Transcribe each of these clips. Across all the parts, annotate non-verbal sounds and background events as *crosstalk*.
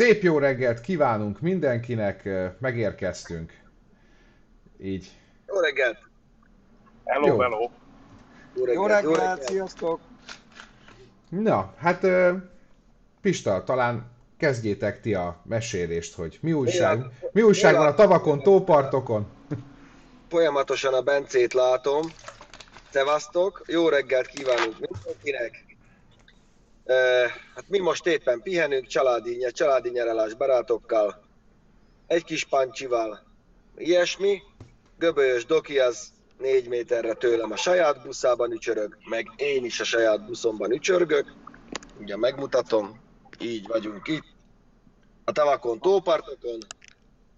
Szép jó reggelt kívánunk mindenkinek, megérkeztünk. Így. Jó reggelt! Hello, Jó. hello! Jó Jó reggelt! reggelt, sziasztok! Na, hát Pista, talán kezdjétek ti a mesélést, hogy mi újság, Én- mi újság van a a- tavakon, tópartokon. Folyamatosan a Bencét látom. Szevasztok! Jó reggelt kívánunk mindenkinek! Hát mi most éppen pihenünk, családi, családi nyaralás barátokkal, egy kis pancsival, ilyesmi. Göbölyös Doki az négy méterre tőlem a saját buszában ücsörög, meg én is a saját buszomban ücsörgök. Ugye megmutatom, így vagyunk itt. A tavakon, tópartokon.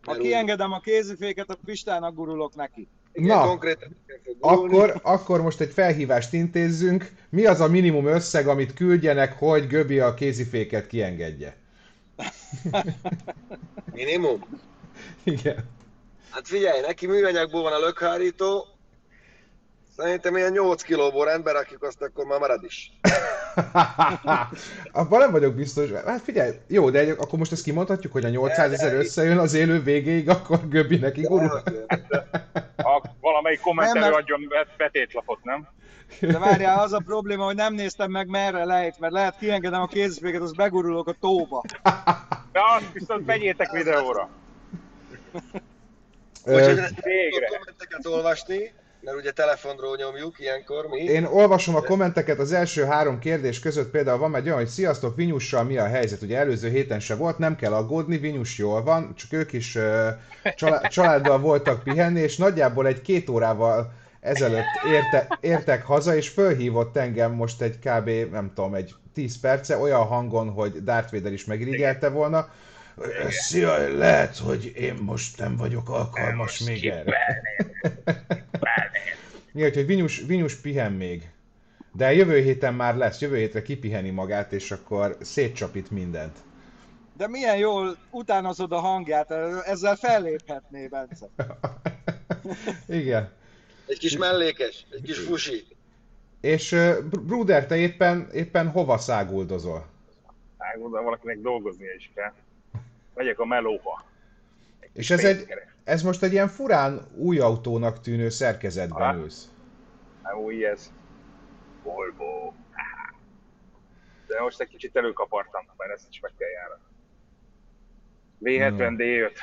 Ha kiengedem a kéziféket, a Pistának gurulok neki. Igen, Na. Akkor, akkor most egy felhívást intézzünk. Mi az a minimum összeg, amit küldjenek, hogy Göbi a kéziféket kiengedje? *laughs* Minimum? Igen. Hát figyelj, neki műanyagból van a lökhárító. Szerintem ilyen 8 kilóból rendbe rakjuk, azt akkor már marad is. *laughs* Abban nem vagyok biztos. Hát figyelj, jó, de egy- akkor most ezt kimondhatjuk, hogy a 800 ezer összejön az élő végéig, akkor Göbi neki gurul. Valamelyik kommentelő Nem, mert- adjon be- betétlapot, nem? De várjál, az a probléma, hogy nem néztem meg merre lejt, mert lehet kiengedem a kéziféket, az begurulok a tóba. De azt viszont vegyétek videóra. Úgyhogy Végre. a kommenteket olvasni, mert ugye telefonról nyomjuk ilyenkor mi. Én olvasom a kommenteket, az első három kérdés között például van egy olyan, hogy sziasztok, Vinyussal mi a helyzet? Ugye előző héten se volt, nem kell aggódni, Vinyus jól van, csak ők is csalá- *laughs* családdal voltak pihenni, és nagyjából egy két órával ezelőtt érte, értek haza, és fölhívott engem most egy kb. nem tudom, egy 10 perce, olyan hangon, hogy Darth Vader is megirigyelte volna. Szia, lehet, hogy én most nem vagyok alkalmas még erre. Igen, úgyhogy Vinyus, Vinyus pihen még. De jövő héten már lesz, jövő hétre kipiheni magát, és akkor szétcsapít mindent. De milyen jól utánozod a hangját, ezzel felléphetné, Bence. *laughs* Igen. Egy kis mellékes, egy kis fusi. És uh, Bruder, te éppen, éppen hova száguldozol? Oda valakinek dolgoznia is kell. Megyek a melóba. És ez, egy, ez most egy ilyen furán új autónak tűnő szerkezetben Aha. ülsz. Hát új ez. Volvo. De most egy kicsit előkapartam, mert ezt is meg kell járni. V70 D5.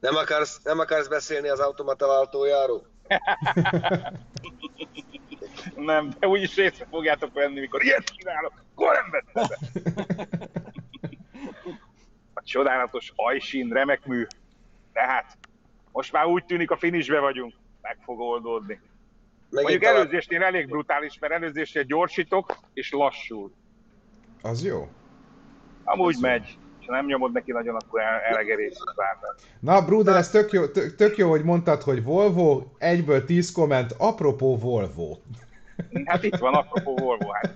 Nem akarsz, nem akarsz beszélni az automata váltójáról? *laughs* Nem, de úgyis észre fogjátok venni, mikor ilyet csinálok, akkor *laughs* nem vettem be. A csodálatos ajsín, remek mű. Tehát most már úgy tűnik a finishbe vagyunk, meg fog oldódni. Mondjuk talán- előzésnél elég brutális, mert előzésnél gyorsítok és lassul. Az jó. Amúgy megy, ha nem nyomod neki nagyon, akkor el- elegerés várnak. Na, Bruder, ez tök jó, tök, tök jó, hogy mondtad, hogy Volvo, egyből 10 komment, apropó Volvo. Hát itt van apropó Volvo, hát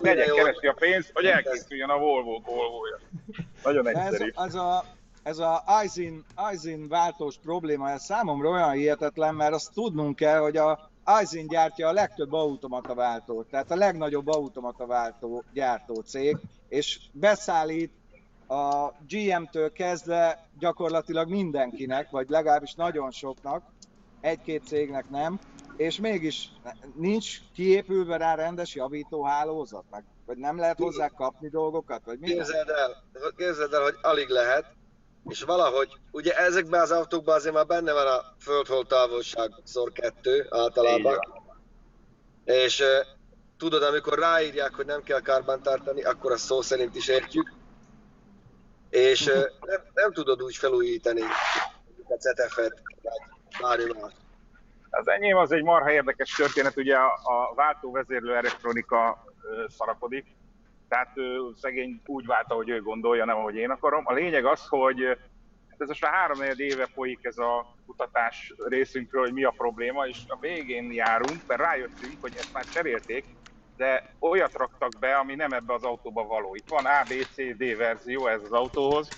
legyen keresi a pénzt, hogy elkészüljön a Volvo Volvoja. Nagyon ez, egyszerű. ez a, ez a Aisin, Aisin váltós probléma, ez számomra olyan hihetetlen, mert azt tudnunk kell, hogy a Aisin gyártja a legtöbb automata váltót, tehát a legnagyobb automata váltó gyártó cég, és beszállít a GM-től kezdve gyakorlatilag mindenkinek, vagy legalábbis nagyon soknak, egy-két cégnek nem, és mégis nincs kiépülve rá rendes javítóhálózat, meg, vagy nem lehet hozzá kapni dolgokat, vagy mi? Képzeld el, képzeld el, hogy alig lehet, és valahogy, ugye ezekben az autókban azért már benne van a földhold távolság szor kettő általában, és uh, tudod, amikor ráírják, hogy nem kell kárban tartani, akkor azt szó szerint is értjük, és uh, nem, nem tudod úgy felújítani a CTF-et, vagy bármi más. Az enyém az egy marha érdekes történet, ugye a, a váltóvezérlő elektronika ö, szarakodik, tehát ö, szegény úgy vált, ahogy ő gondolja, nem ahogy én akarom. A lényeg az, hogy hát ez most már három éve folyik ez a kutatás részünkről, hogy mi a probléma, és a végén járunk, mert rájöttünk, hogy ezt már cserélték, de olyat raktak be, ami nem ebbe az autóba való. Itt van A, B, C, D verzió ez az autóhoz,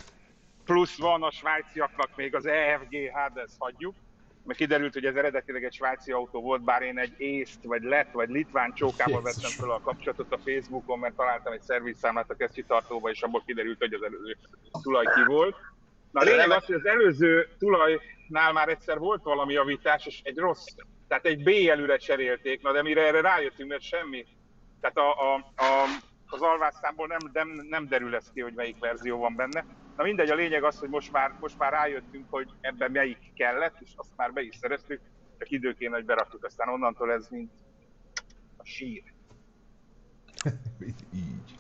plusz van a svájciaknak még az EFG, hát ezt hagyjuk, mert kiderült, hogy ez eredetileg egy svájci autó volt, bár én egy észt, vagy lett, vagy litván csókával Jézus. vettem fel a kapcsolatot a Facebookon, mert találtam egy szervizszámlát a kesztyűtartóba, és abból kiderült, hogy az előző tulaj ki volt. Na a lényeg az, hogy az előző tulajnál már egyszer volt valami javítás, és egy rossz, tehát egy B jelűre cserélték, na de mire erre rájöttünk, mert semmi. Tehát a, a, a, az alvásszámból nem, nem, nem derül ez ki, hogy melyik verzió van benne. Na mindegy, a lényeg az, hogy most már, most már rájöttünk, hogy ebben melyik kellett, és azt már be is szereztük, csak idő kéne, hogy berakjuk, aztán onnantól ez mint a sír. *laughs* Így.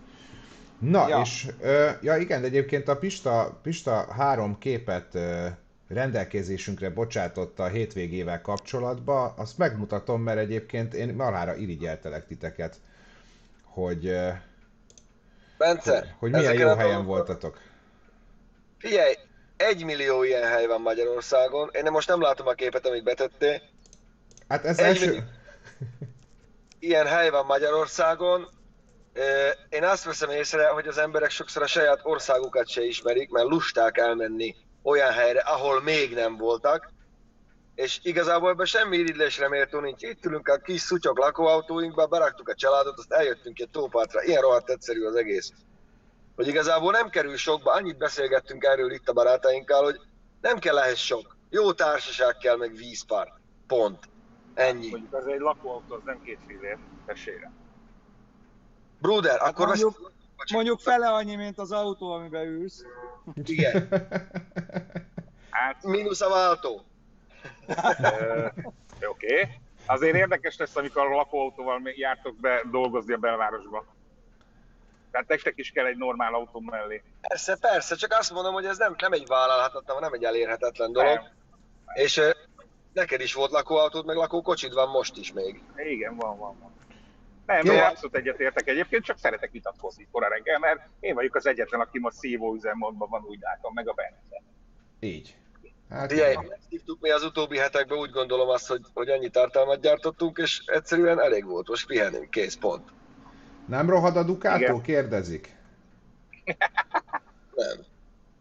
Na, Ja. és ö, ja igen, de egyébként a Pista, Pista három képet ö, rendelkezésünkre bocsátott a hétvégével kapcsolatban, azt megmutatom, mert egyébként én marhára irigyeltelek titeket, hogy, ö, Bence, hogy milyen jó helyen voltatok. Figyelj, egy millió ilyen hely van Magyarországon. Én most nem látom a képet, amit betettél. Hát ez Egy első... millió. Ilyen hely van Magyarországon. Én azt veszem észre, hogy az emberek sokszor a saját országukat se ismerik, mert lusták elmenni olyan helyre, ahol még nem voltak. És igazából ebben semmi irigylésre méltó nincs. Itt ülünk a kis szutyok lakóautóinkba, beraktuk a családot, azt eljöttünk egy tópartra. Ilyen rohadt egyszerű az egész. Hogy igazából nem kerül sokba, annyit beszélgettünk erről itt a barátainkkal, hogy nem kell ehhez sok. Jó társaság kell, meg vízpárt. Pont. Ennyi. Mondjuk az egy lakóautó, az nem két fillér, tessék. Bruder, akkor mondjuk- mondjuk, Mondjuk fele annyi, mint az autó, amiben ülsz. igen. *laughs* Hát, Mínusz a váltó. oké. Okay. Azért érdekes lesz, amikor a lakóautóval jártok be dolgozni a belvárosba. Tehát nektek is kell egy normál autó mellé. Persze, persze, csak azt mondom, hogy ez nem, nem egy vállalhatatlan, nem egy elérhetetlen dolog. Nem. És neked is volt lakóautód, meg lakókocsid van most is még. Igen, van, van, van. Nem, de abszolút egyetértek egyébként, csak szeretek vitatkozni kora reggel, mert én vagyok az egyetlen, aki ma szívó üzemmódban van, úgy látom, meg a Bence. Így. Hát Figyelj, megszívtuk mi az utóbbi hetekben, úgy gondolom azt, hogy, hogy annyi tartalmat gyártottunk, és egyszerűen elég volt, most pihenünk, kész, pont. Nem rohad a Ducato? Igen. Kérdezik. *laughs* Nem.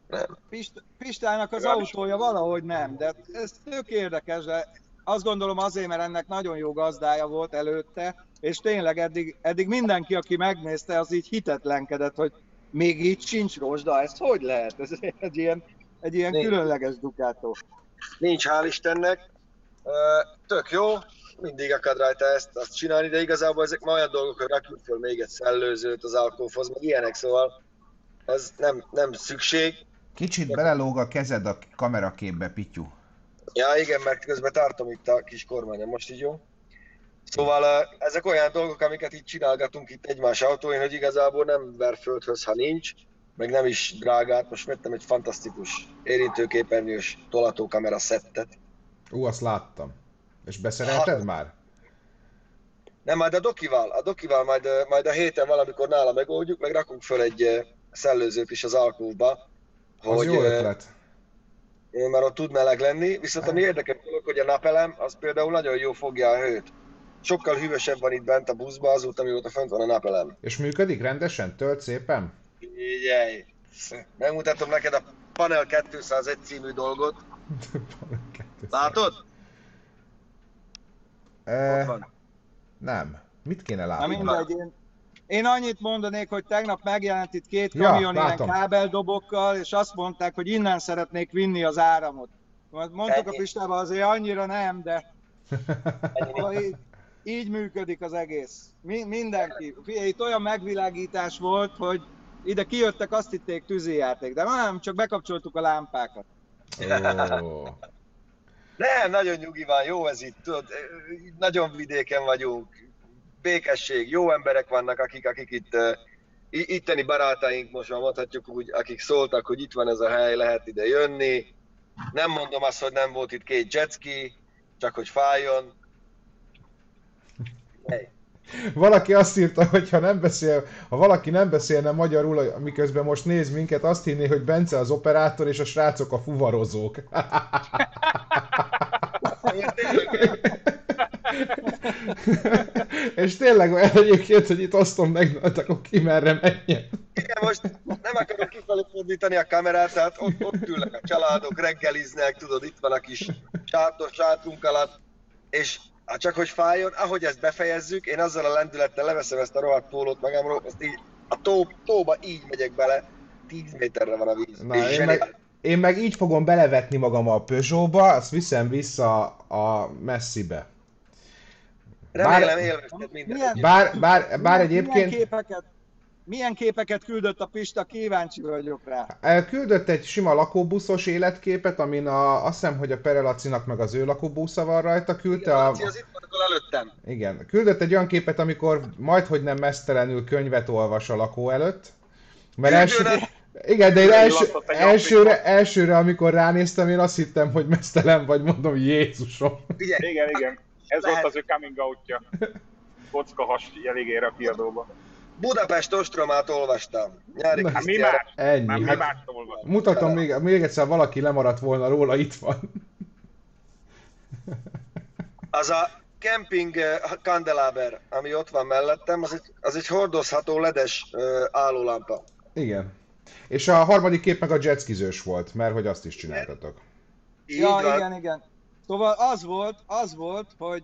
Nem. Pist, Pistának az Legalábbis- autója valahogy nem, de ez tök érdekes, de azt gondolom azért, mert ennek nagyon jó gazdája volt előtte, és tényleg eddig, eddig mindenki, aki megnézte, az így hitetlenkedett, hogy még így sincs rozsda, ez hogy lehet? Ez egy ilyen, egy ilyen Nincs. különleges Ducato. Nincs, hál' Istennek. Tök jó, mindig akad rajta ezt azt csinálni, de igazából ezek ma olyan dolgok, hogy rakjuk föl még egy szellőzőt az alkófhoz, meg ilyenek, szóval ez nem, nem szükség. Kicsit belelóg a kezed a kameraképbe, Pityu. Ja igen, mert közben tartom itt a kis kormányon, most így jó. Szóval ezek olyan dolgok, amiket itt csinálgatunk itt egymás autóin, hogy igazából nem ver földhöz, ha nincs, meg nem is drágát. Most vettem egy fantasztikus érintőképernyős tolatókamera szettet. Ú, azt láttam. És beszerelted már? Nem, majd a dokival, a dokival majd, majd a héten valamikor nála megoldjuk, meg rakunk föl egy szellőzőt is az alkóba, Az hogy, jó ötlet. mert ott tud meleg lenni, viszont ami érdekes dolog, hogy a napelem, az például nagyon jó fogja a hőt. Sokkal hűvösebb van itt bent a buszba, azóta mióta fönt van a napelem. És működik rendesen? Tölt szépen? Figyelj! Megmutatom neked a Panel 201 című dolgot. *laughs* Látod? E, nem. Mit kéne Na látni? mindegy, én, én annyit mondanék, hogy tegnap megjelent itt két Ja, kamion ilyen látom. kábeldobokkal, és azt mondták, hogy innen szeretnék vinni az áramot. Mondtuk a. Pistával, azért annyira nem, de így, így működik az egész. Mi, mindenki. Itt olyan megvilágítás volt, hogy ide kijöttek, azt hitték tűzijáték, de nem, csak bekapcsoltuk a lámpákat. Ó. Nem, nagyon nyugi van, jó ez itt, tudod, nagyon vidéken vagyunk, békesség, jó emberek vannak, akik, akik itt, itteni barátaink, most már mondhatjuk úgy, akik szóltak, hogy itt van ez a hely, lehet ide jönni. Nem mondom azt, hogy nem volt itt két jetski, csak hogy fájjon. Hey. Valaki azt írta, hogy ha nem beszél, ha valaki nem beszélne magyarul, miközben most néz minket, azt hinné, hogy Bence az operátor és a srácok a fuvarozók. és tényleg olyan egyébként, hogy itt osztom meg, akkor ki merre menjen. Igen, most nem akarok kifelé fordítani a kamerát, tehát ott, ott ülnek a családok, reggeliznek, tudod, itt van a kis sátor, sátrunk alatt, és hát csak hogy fájjon, ahogy ezt befejezzük, én azzal a lendülettel leveszem ezt a rohadt pólót magamról, azt így a tó, tóba így megyek bele, 10 méterre van a víz. Na, és én meg, én meg így fogom belevetni magam a Peugeotba, azt viszem vissza a messzibe. Remélem élvezted minden. Milyen- Bár, bár, bár egyébként Milyen képeket, milyen képeket küldött a Pista? Kíváncsi vagyok rá. küldött egy sima lakóbuszos életképet, amin a, azt hiszem, hogy a Perelacinak meg az ő lakóbusza van rajta, küldte a, Laci, az itt van előttem. igen, küldött egy olyan képet, amikor majd, hogy nem mesztelenül könyvet olvas a lakó előtt. Mert első, Küldőre- igen, de én első, elsőre, elsőre, amikor ránéztem, én azt hittem, hogy mesztelen vagy, mondom, Jézusom. Figyelj, Igen, igen. Ez Lehet. volt az ő coming outja. Kocka has elég a kiadóba. Budapest ostromát olvastam. Nyári Na, Hát mi más? Ennyi. Már mi Hát, mást olvasunk? mutatom még, még egyszer, valaki lemaradt volna róla, itt van. *laughs* Az a camping eh, kandelaber, ami ott van mellettem, az egy, az egy hordozható ledes ö, állólámpa. Igen. És a harmadik kép meg a jetskizős volt, mert hogy azt is csináltatok. Ja, igen, igen. Szóval az volt, az volt, hogy,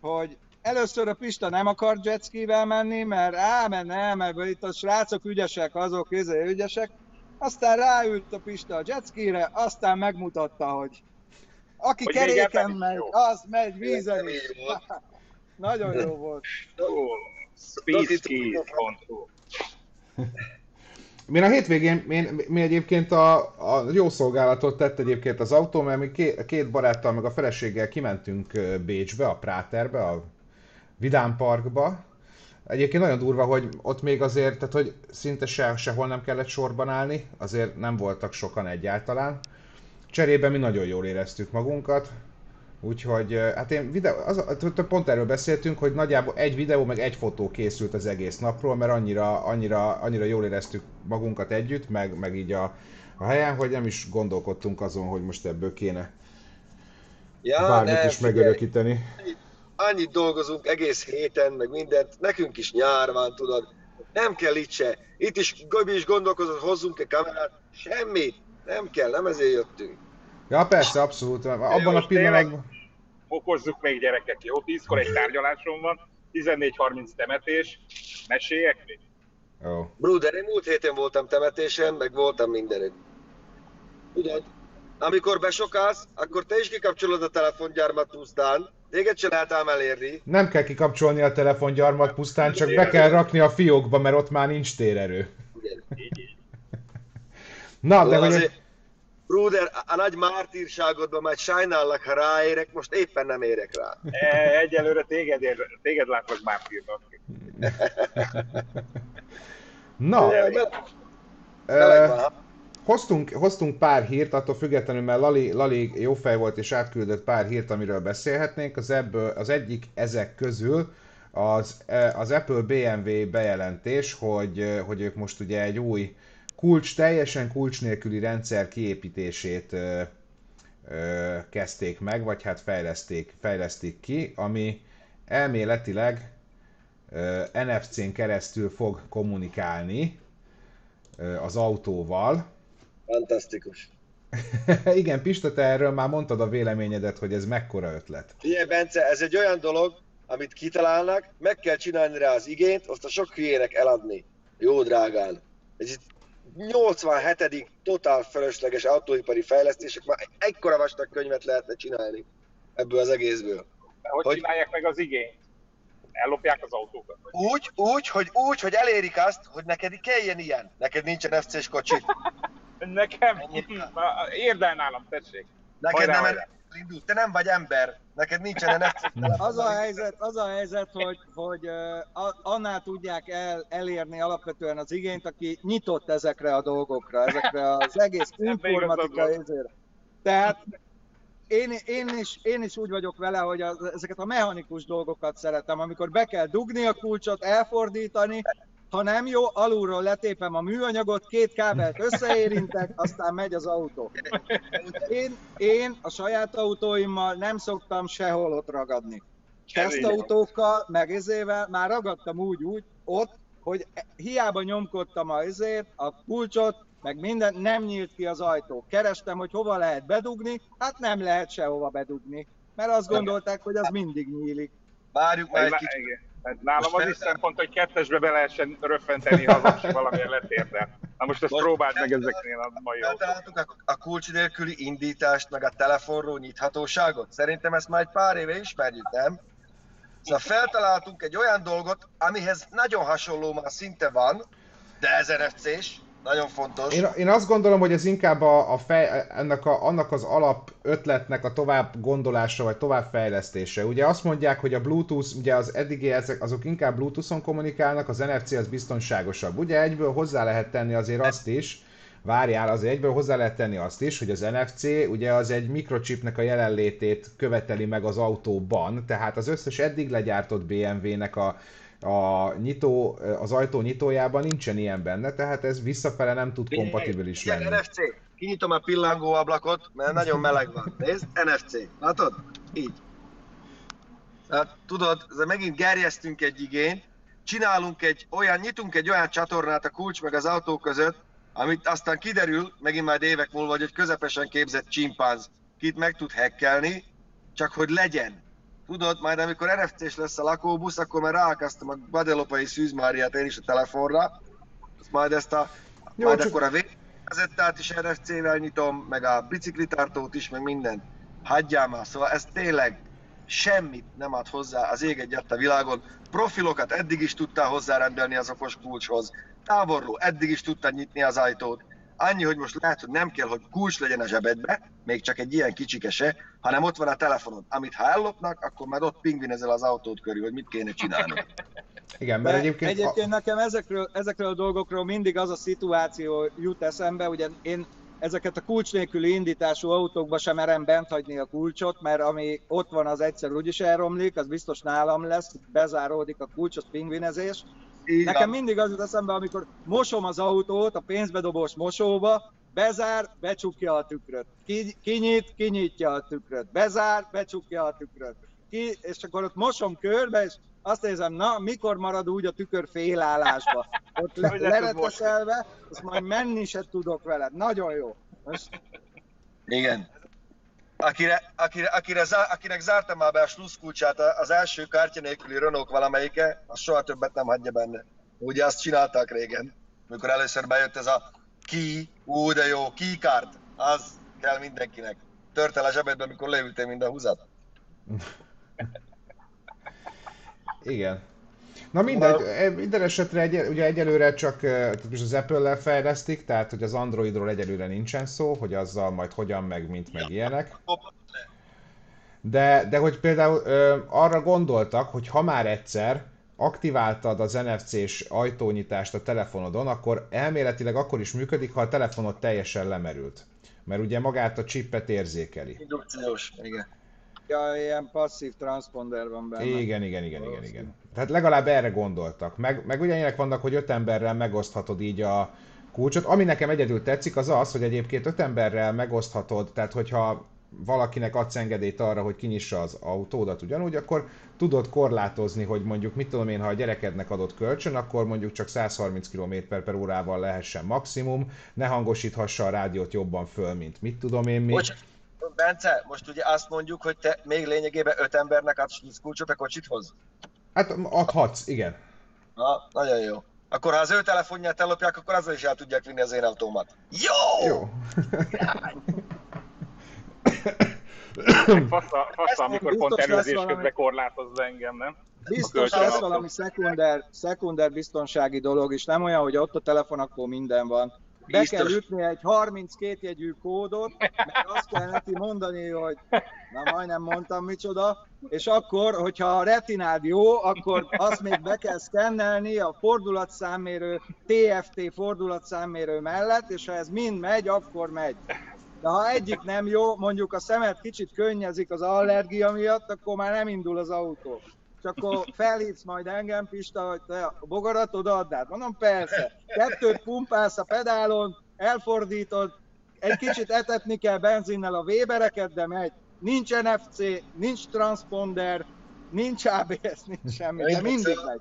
hogy először a Pista nem akar jetskivel menni, mert á, mert nem, mert itt a srácok ügyesek, azok izé ügyesek. Aztán ráült a Pista a jetskire, aztán megmutatta, hogy aki Hogy keréken megy, jó. az megy vízen is. *laughs* Nagyon jó volt. Ó, Speedskis.hu Én a hétvégén, én, mi egyébként a, a jó szolgálatot tett egyébként az autó, mert mi két, két baráttal meg a feleséggel kimentünk Bécsbe, a Práterbe, a Vidám Parkba. Egyébként nagyon durva, hogy ott még azért, tehát hogy szinte se, sehol nem kellett sorban állni, azért nem voltak sokan egyáltalán. Cserébe mi nagyon jól éreztük magunkat, úgyhogy hát én videó, az, pont erről beszéltünk, hogy nagyjából egy videó meg egy fotó készült az egész napról, mert annyira, annyira, annyira jól éreztük magunkat együtt, meg, meg így a, a helyen, hogy nem is gondolkodtunk azon, hogy most ebből kéne Ja, bármit nem, is figyelj, megörökíteni. Annyit dolgozunk egész héten, meg mindent, nekünk is nyár van, tudod. Nem kell itt se. Itt is Gabi is gondolkozott, hozzunk egy kamerát. Semmi. Nem kell, nem ezért jöttünk. Ja, persze, abszolút. Abban a pillanatban... Okozzuk még gyerekek, jó? Tízkor egy tárgyalásom van, 14.30 temetés, meséljek még? Ó. Bruder, én múlt héten voltam temetésen, meg voltam mindenütt. Tudod, amikor besokálsz, akkor te is kikapcsolod a telefongyármat pusztán, téged se lehet ám elérni. Nem kell kikapcsolni a telefongyarmat, pusztán csak be kell rakni a fiókba, mert ott már nincs térerő. Na, de hogy... Azért, Bruder, a nagy mártírságodban majd sajnállak, ha ráérek, most éppen nem érek rá. E, egyelőre téged, ér, téged látlak már firnak. Na, Meleg ö, van? Hoztunk, hoztunk pár hírt, attól függetlenül, mert Lali, Lali jó fej volt és átküldött pár hírt, amiről beszélhetnénk. Az, ebből, az egyik ezek közül az, e, az Apple BMW bejelentés, hogy, hogy ők most ugye egy új kulcs, teljesen kulcs nélküli rendszer kiépítését ö, ö, kezdték meg, vagy hát fejleszték, fejlesztik ki, ami elméletileg NFC-n keresztül fog kommunikálni az autóval. Fantasztikus. *laughs* Igen, Pista, te erről már mondtad a véleményedet, hogy ez mekkora ötlet. Figyelj, Bence, ez egy olyan dolog, amit kitalálnak, meg kell csinálni rá az igényt, azt a sok hülyének eladni. Jó drágán. Ez itt 87. totál fölösleges autóipari fejlesztések, már ekkora vastag könyvet lehetne csinálni ebből az egészből. Hogy, Hogy- hogy csinálják meg az igényt? Ellopják az autókat? Vagy? Úgy, úgy, hogy úgy, hogy elérik azt, hogy neked kelljen ilyen. Neked nincsen FC-s kocsi. Nekem *laughs* érdel nálam, tessék. Neked Hajrá, nem hajrá. elindult. Te nem vagy ember. Neked nincsen *laughs* NFC. Az a helyzet, az a helyzet hogy, hogy a- annál tudják el, elérni alapvetően az igényt, aki nyitott ezekre a dolgokra, ezekre az egész *laughs* van. ezért. Tehát én, én, is, én is úgy vagyok vele, hogy az, ezeket a mechanikus dolgokat szeretem, amikor be kell dugni a kulcsot, elfordítani, ha nem jó, alulról letépem a műanyagot, két kábelt összeérintek, aztán megy az autó. Én, én a saját autóimmal nem szoktam sehol ott ragadni. Tesztautókkal, meg ezével már ragadtam úgy, úgy ott, hogy hiába nyomkodtam a ezért, a kulcsot, meg minden, nem nyílt ki az ajtó. Kerestem, hogy hova lehet bedugni, hát nem lehet sehova bedugni, mert azt gondolták, hogy az mindig nyílik. Várjuk már Egy- kicsit. Hát nálam az is szempont, hogy kettesbe be lehessen röffenteni, ha az letérdel. Na most ezt Most- próbáld meg ezeknél a mai. Feltaláltuk a, a kulcs nélküli indítást, meg a telefonról nyithatóságot. Szerintem ezt már egy pár éve ismerjük, nem? Szóval feltaláltunk egy olyan dolgot, amihez nagyon hasonló már szinte van, de ez NFC-s, nagyon fontos. Én, én azt gondolom, hogy ez inkább a, a fej, ennek a, annak az alap ötletnek a tovább gondolása, vagy továbbfejlesztése. Ugye azt mondják, hogy a Bluetooth, ugye az eddigi ezek, azok inkább Bluetooth-on kommunikálnak, az NFC az biztonságosabb. Ugye egyből hozzá lehet tenni azért azt is, várjál, azért egyből hozzá lehet tenni azt is, hogy az NFC ugye az egy mikrochipnek a jelenlétét követeli meg az autóban, tehát az összes eddig legyártott BMW-nek a, a nyitó, az ajtó nyitójában nincsen ilyen benne, tehát ez visszafele nem tud kompatibilis Igen, lenni. NFC. Kinyitom a pillangó ablakot, mert nagyon meleg van. Nézd, NFC. Látod? Így. Tehát tudod, ez megint gerjesztünk egy igényt, csinálunk egy olyan, nyitunk egy olyan csatornát a kulcs meg az autó között, amit aztán kiderül, megint majd évek múlva, hogy egy közepesen képzett csimpánz kit meg tud hekkelni, csak hogy legyen. Tudod, majd amikor NFC-s lesz a lakóbusz, akkor már ráakasztom a Guadeloupe-i szűzmáriát én is a telefonra, majd ezt a, Jó, majd csak- akkor a vezettát is NFC-vel nyitom, meg a biciklitartót is, meg mindent. Hagyjál már, szóval ez tényleg semmit nem ad hozzá az ég egy a világon. Profilokat eddig is tudtál hozzárendelni az okos kulcshoz. Távolról eddig is tudtad nyitni az ajtót. Annyi, hogy most lehet, hogy nem kell, hogy kulcs legyen a zsebedbe, még csak egy ilyen kicsike se, hanem ott van a telefonod, amit ha ellopnak, akkor már ott pingvinezel az autót körül, hogy mit kéne csinálni. Igen, mert egyébként... egyébként nekem ezekről, ezekről a dolgokról mindig az a szituáció jut eszembe, ugye én ezeket a kulcs nélküli indítású autókba sem merem bent hagyni a kulcsot, mert ami ott van, az egyszer úgyis elromlik, az biztos nálam lesz, bezáródik a kulcs, az pingvinezés. Így Nekem van. mindig az jut eszembe, amikor mosom az autót a pénzbedobós mosóba, bezár, becsukja a tükröt. Ki, kinyit, kinyitja a tükröt. Bezár, becsukja a tükröt. Ki, és akkor ott mosom körbe, és azt nézem, na, mikor marad úgy a tükör félállásba? Ott le, lereteszelve, azt majd menni se tudok veled. Nagyon jó. Most Igen. Akire, akire, akire, zá, akinek zártam már be a slusszkulcsát az első kártya nélküli Renault valamelyike, az soha többet nem hagyja benne. Ugye azt csinálták régen, amikor először bejött ez a key, ú de jó, key card, az kell mindenkinek. Tört el a zsebedbe, amikor leültél minden húzat. Igen. Na mindegy, e, minden esetre egy, ugye egyelőre csak e, tehát most az Apple-lel fejlesztik, tehát hogy az Androidról egyelőre nincsen szó, hogy azzal majd hogyan, meg mint, meg ilyenek. De, de hogy például ö, arra gondoltak, hogy ha már egyszer aktiváltad az NFC-s ajtónyitást a telefonodon, akkor elméletileg akkor is működik, ha a telefonod teljesen lemerült. Mert ugye magát a chipet érzékeli. Indukciós, igen. ja, ilyen passzív transponder van benne. Igen, igen, igen, igen, igen. Tehát legalább erre gondoltak. Meg, meg ugyanilyenek vannak, hogy öt emberrel megoszthatod így a kulcsot. Ami nekem egyedül tetszik, az az, hogy egyébként öt emberrel megoszthatod, tehát hogyha valakinek adsz engedélyt arra, hogy kinyissa az autódat ugyanúgy, akkor tudod korlátozni, hogy mondjuk, mit tudom én, ha a gyerekednek adott kölcsön, akkor mondjuk csak 130 km per órával lehessen maximum, ne hangosíthassa a rádiót jobban föl, mint mit tudom én mi. Bence, most ugye azt mondjuk, hogy te még lényegében öt embernek adsz kulcsot a kocsithoz? Hát adhatsz, igen. Na, nagyon jó. Akkor ha az ő telefonját ellopják, akkor azzal is el tudják vinni az én autómat. Jó! Jó. Fasza, fasza amikor pont előzés valami- közben korlátozza engem, nem? Biztos lesz valami szekunder, szekunder biztonsági dolog is, nem olyan, hogy ott a telefon, akkor minden van. Be Biztos. kell ütni egy 32 jegyű kódot, meg azt kell neki mondani, hogy na majdnem mondtam micsoda, és akkor, hogyha a retinád jó, akkor azt még be kell szkennelni a fordulatszámmérő, TFT fordulatszámmérő mellett, és ha ez mind megy, akkor megy. De ha egyik nem jó, mondjuk a szemed kicsit könnyezik az allergia miatt, akkor már nem indul az autó. És akkor felhívsz majd engem, Pista, hogy te a bogarat odaadnád. Mondom, persze. Kettőt pumpálsz a pedálon, elfordítod, egy kicsit etetni kell benzinnel a Webereket, de megy. Nincs NFC, nincs transponder, nincs ABS, nincs semmi, de mindig megy.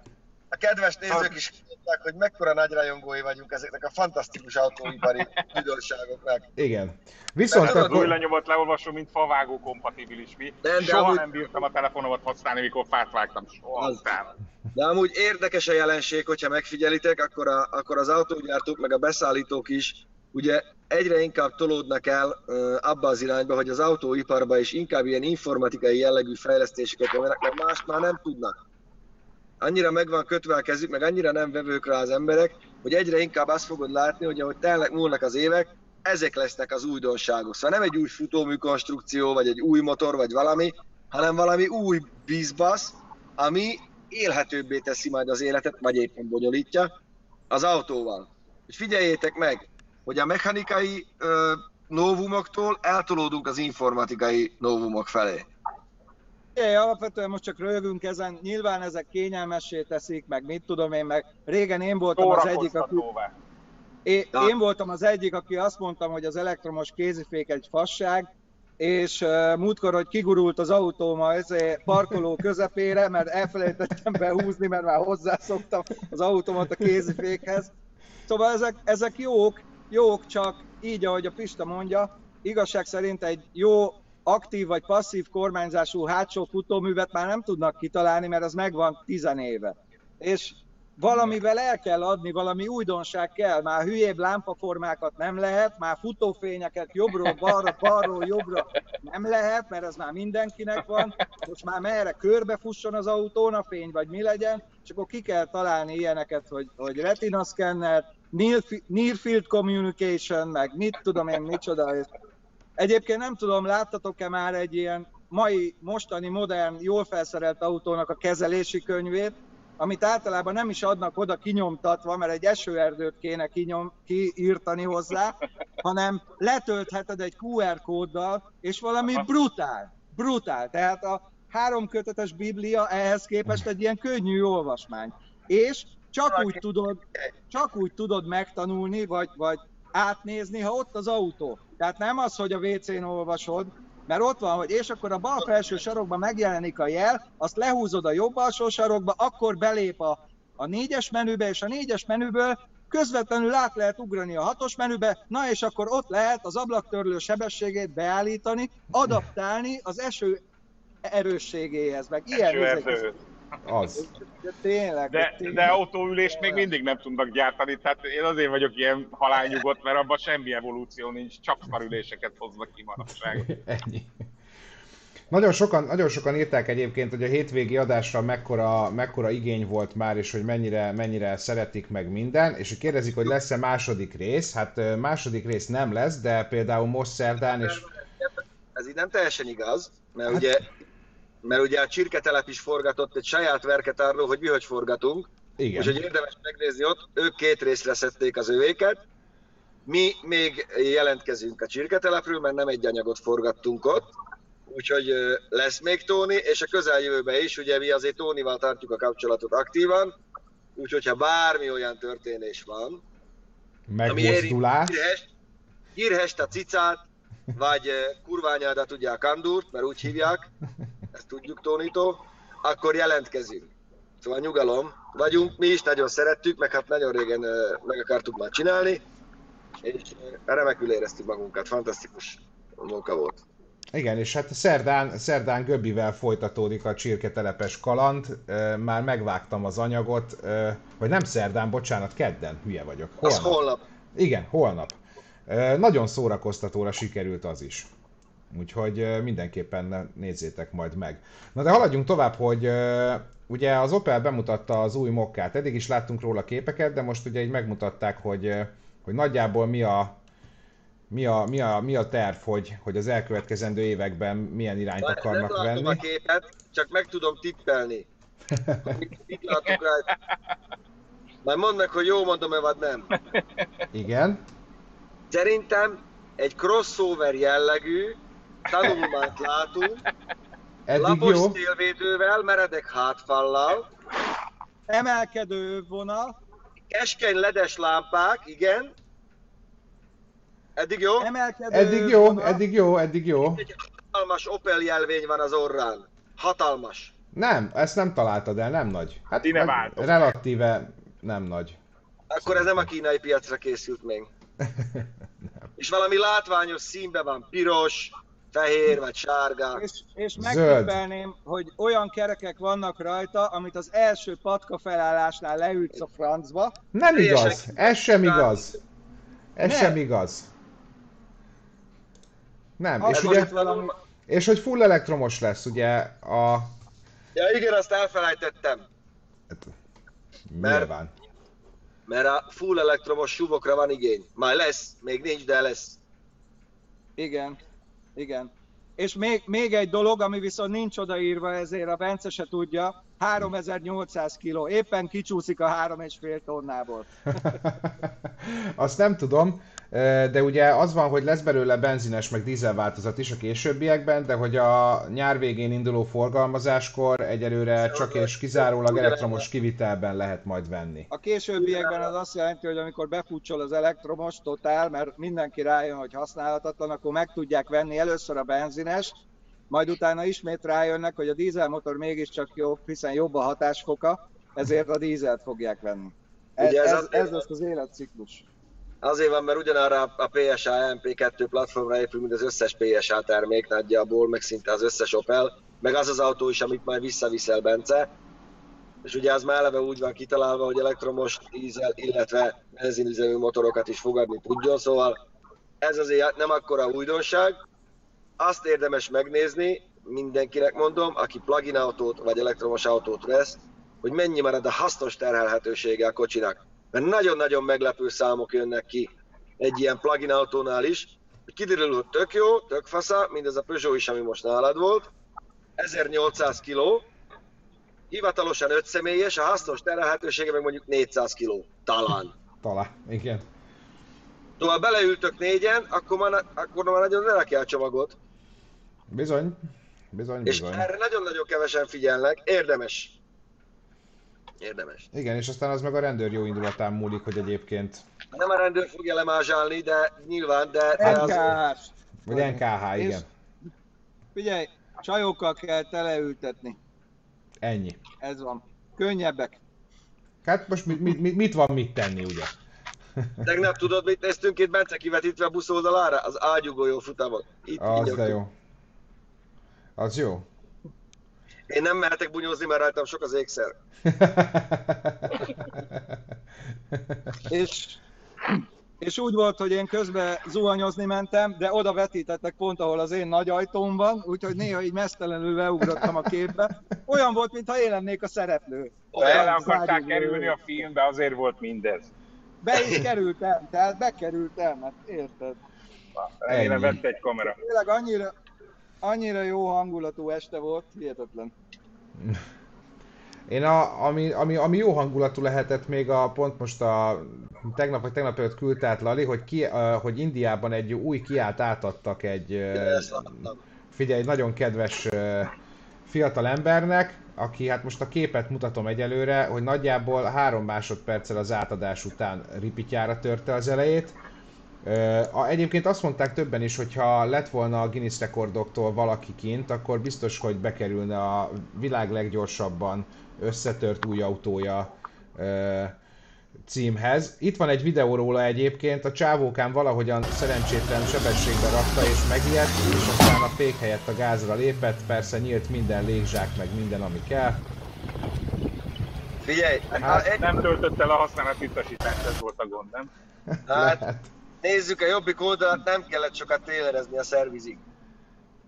A kedves nézők is tudják, hogy mekkora nagy rajongói vagyunk ezeknek a fantasztikus autóipari *laughs* üdvösságoknak. Igen. Viszont Az új akkor... lenyomott leolvasó, mint favágó kompatibilis mi. Nem, de Soha amúgy- nem bírtam a telefonomat használni, mikor fát vágtam. Soha Az- utána. De amúgy érdekes a jelenség, hogyha megfigyelitek, akkor, a, akkor az autógyártók meg a beszállítók is ugye egyre inkább tolódnak el ö, abba az irányba, hogy az autóiparba is inkább ilyen informatikai jellegű fejlesztéseket mert mást már nem tudnak. Annyira meg van kötve a kezük, meg annyira nem vevők rá az emberek, hogy egyre inkább azt fogod látni, hogy ahogy telnek múlnak az évek, ezek lesznek az újdonságok. Szóval nem egy új futómű konstrukció, vagy egy új motor, vagy valami, hanem valami új bizbasz, ami élhetőbbé teszi majd az életet, vagy éppen bonyolítja az autóval. És figyeljétek meg, hogy a mechanikai ö, novumoktól eltolódunk az informatikai novumok felé. É, alapvetően most csak rögünk ezen, nyilván ezek kényelmessé teszik, meg mit tudom én, meg régen én voltam az egyik, aki, én, én voltam az egyik, aki azt mondtam, hogy az elektromos kézifék egy fasság, és uh, múltkor, hogy kigurult az autóm a ezé, parkoló közepére, mert elfelejtettem behúzni, mert már hozzászoktam az autómat a kézifékhez. Szóval ezek, ezek jók, jók, csak így, ahogy a Pista mondja, igazság szerint egy jó aktív vagy passzív kormányzású hátsó futóművet már nem tudnak kitalálni, mert az megvan tizenéve. És valamivel el kell adni, valami újdonság kell, már hülyébb lámpaformákat nem lehet, már futófényeket jobbról, balra, balról, jobbra nem lehet, mert ez már mindenkinek van, most már merre körbe fusson az autón a fény, vagy mi legyen, és akkor ki kell találni ilyeneket, hogy, hogy retina scanner, near fi- near field communication, meg mit tudom én, micsoda, Egyébként nem tudom, láttatok-e már egy ilyen mai, mostani, modern, jól felszerelt autónak a kezelési könyvét, amit általában nem is adnak oda kinyomtatva, mert egy esőerdőt kéne kinyom, kiírtani hozzá, hanem letöltheted egy QR kóddal, és valami Aha. brutál, brutál. Tehát a háromkötetes biblia ehhez képest egy ilyen könnyű olvasmány. És csak úgy tudod, csak úgy tudod megtanulni, vagy, vagy átnézni, ha ott az autó. Tehát nem az, hogy a WC-n olvasod, mert ott van, hogy és akkor a bal felső sarokban megjelenik a jel, azt lehúzod a jobb alsó sarokba, akkor belép a, a négyes menübe, és a négyes menüből közvetlenül át lehet ugrani a hatos menübe, na és akkor ott lehet az ablaktörlő sebességét beállítani, adaptálni az eső erősségéhez, meg ilyen. Esőerdő. Az. De tényleg. De, tényleg. de autóülést még mindig nem tudnak gyártani, tehát én azért vagyok ilyen halálnyugodt, mert abban semmi evolúció nincs, csak szarüléseket hoznak ki manapság. *laughs* Ennyi. Nagyon sokan, nagyon sokan írták egyébként, hogy a hétvégi adásra mekkora, mekkora igény volt már, és hogy mennyire, mennyire szeretik meg minden, és hogy kérdezik, hogy lesz-e második rész. Hát második rész nem lesz, de például most szerdán, és Ez így nem teljesen igaz, mert Hát- ugye mert ugye a csirketelep is forgatott egy saját verket arról, hogy mi hogy forgatunk, igen. úgyhogy érdemes megnézni ott, ők két részre szedték az övéket, mi még jelentkezünk a csirketelepről, mert nem egy anyagot forgattunk ott, úgyhogy lesz még Tóni, és a közeljövőben is, ugye mi azért Tónival tartjuk a kapcsolatot aktívan, úgyhogy ha bármi olyan történés van, Megmozdulás. Girhest, Girhest a cicát, vagy kurványádat ugye a kandúrt, mert úgy hívják, ezt tudjuk Tónitól, akkor jelentkezünk. Szóval nyugalom vagyunk, mi is nagyon szerettük, meg hát nagyon régen meg akartuk már csinálni, és remekül éreztük magunkat, fantasztikus munka volt. Igen, és hát szerdán, szerdán Göbbivel folytatódik a csirketelepes kaland, már megvágtam az anyagot, vagy nem szerdán, bocsánat, kedden, hülye vagyok. Az Holnap. holnap. Igen, holnap. Nagyon szórakoztatóra sikerült az is. Úgyhogy mindenképpen nézzétek majd meg. Na de haladjunk tovább, hogy ugye az Opel bemutatta az új mokkát. Eddig is láttunk róla képeket, de most ugye így megmutatták, hogy, hogy nagyjából mi a, mi a, mi a, mi a terv, hogy, hogy az elkövetkezendő években milyen irányt Már akarnak nem látom a venni. képet, csak meg tudom tippelni. *laughs* Mit látok rá? Már mondd meg, hogy jó mondom-e, vagy nem. Igen. Szerintem egy crossover jellegű tanulmányt látunk, Eddig lapos jó. szélvédővel, meredek hátfallal, Emelkedő vonal, keskeny ledes lámpák, igen. Eddig jó? emelkedő Eddig jó, vonal. eddig jó, eddig jó. Egy hatalmas Opel jelvény van az orrán. Hatalmas. Nem, ezt nem találtad el, nem nagy. Hát Ti ne meg váltok. relatíve nem nagy. Akkor ez nem a kínai piacra készült még. *laughs* És valami látványos színben van, piros, fehér vagy sárga. És, és Zöld. megtippelném, hogy olyan kerekek vannak rajta, amit az első patka felállásnál leülsz a francba, Nem igaz, ez sem igaz. Ez Nem. sem igaz. Nem, Az és ugye, valami... és hogy full elektromos lesz, ugye a... Ja igen, azt elfelejtettem. Mert- Nyilván. Mert a full elektromos suvokra van igény. Majd lesz, még nincs, de lesz. Igen, igen. És még, még egy dolog, ami viszont nincs odaírva, ezért a Bence se tudja, 3800 kg. Éppen kicsúszik a 3,5 tonnából. *laughs* Azt nem tudom, de ugye az van, hogy lesz belőle benzines meg dízel változat is a későbbiekben, de hogy a nyár végén induló forgalmazáskor egyelőre csak és kizárólag elektromos kivitelben lehet majd venni. A későbbiekben az azt jelenti, hogy amikor befutsol az elektromos totál, mert mindenki rájön, hogy használhatatlan, akkor meg tudják venni először a benzines, majd utána ismét rájönnek, hogy a dízelmotor mégiscsak jobb, hiszen jobb a hatásfoka, ezért a dízelt fogják venni. Ez, Ugye ez ez, ez lesz az életciklus. Azért van, mert ugyanarra a PSA MP2 platformra épül, mint az összes PSA termék nagyjából, meg szinte az összes Opel, meg az az autó is, amit majd visszaviszel Bence. És ugye az már eleve úgy van kitalálva, hogy elektromos, dízel, illetve benzinüzemű motorokat is fogadni tudjon, szóval ez azért nem akkora újdonság. Azt érdemes megnézni, mindenkinek mondom, aki plug-in autót vagy elektromos autót vesz, hogy mennyi marad a hasznos terhelhetősége a kocsinak. Mert nagyon-nagyon meglepő számok jönnek ki egy ilyen plug-in autónál is, hogy kiderül, hogy tök jó, tök fasza, mindez a Peugeot is, ami most nálad volt, 1800 kg, hivatalosan 5 személyes, a hasznos terhelhetősége meg mondjuk 400 kg, talán. Talán, igen. Szóval beleültök négyen, akkor már, akkor már nagyon ne rakjál csomagot. Bizony, bizony, És bizony. erre nagyon-nagyon kevesen figyelnek, érdemes. Érdemes. Igen, és aztán az meg a rendőr jó indulatán múlik, hogy egyébként, Nem a rendőr fogja lemázsálni, de nyilván, de, de az, NKH-s. vagy NKH, És- igen. Figyelj, csajokkal kell teleültetni. Ennyi. Ez van. Könnyebbek. Hát most mit, mit, mit, mit van mit tenni, ugye? *laughs* tegnap tudod, mit néztünk itt Bence kivetítve a busz oldalára? Az ágyugójó futamot. Itt Az de jó. Az jó. Én nem mehetek bunyózni, mert rajtam sok az ékszer. *laughs* És, és úgy volt, hogy én közben zuhanyozni mentem, de oda vetítettek pont, ahol az én nagy ajtóm van, úgyhogy néha így mesztelenül beugrottam a képbe. Olyan volt, mintha én lennék a szereplő. Az akarták kerülni a filmbe, azért volt mindez. Be is kerültem, tehát bekerültem, hát érted. Remélem vette egy kamera. Tényleg annyira, annyira jó hangulatú este volt, hihetetlen. Én a, ami, ami, ami jó hangulatú lehetett még a pont most a tegnap vagy tegnap előtt küldte át Lali, hogy, ki, uh, hogy Indiában egy új kiát átadtak egy, uh, figyelj, egy nagyon kedves uh, fiatal embernek, aki hát most a képet mutatom egyelőre, hogy nagyjából három másodperccel az átadás után ripityára törte az elejét. A- Egyébként azt mondták többen is, hogy ha lett volna a Guinness rekordoktól valaki kint, akkor biztos, hogy bekerülne a világ leggyorsabban összetört új autója ö, címhez. Itt van egy videó róla egyébként, a csávókán valahogyan szerencsétlen sebességbe rakta és megijedt, és aztán a fék helyett a gázra lépett, persze nyílt minden légzsák, meg minden, ami kell. Figyelj, Hát, hát, egy, Nem töltött el a használatbiztosítást, ez volt a gond, nem? hát *laughs* Lehet. Nézzük a jobbik oldalt, nem kellett sokat télerezni a szervizig.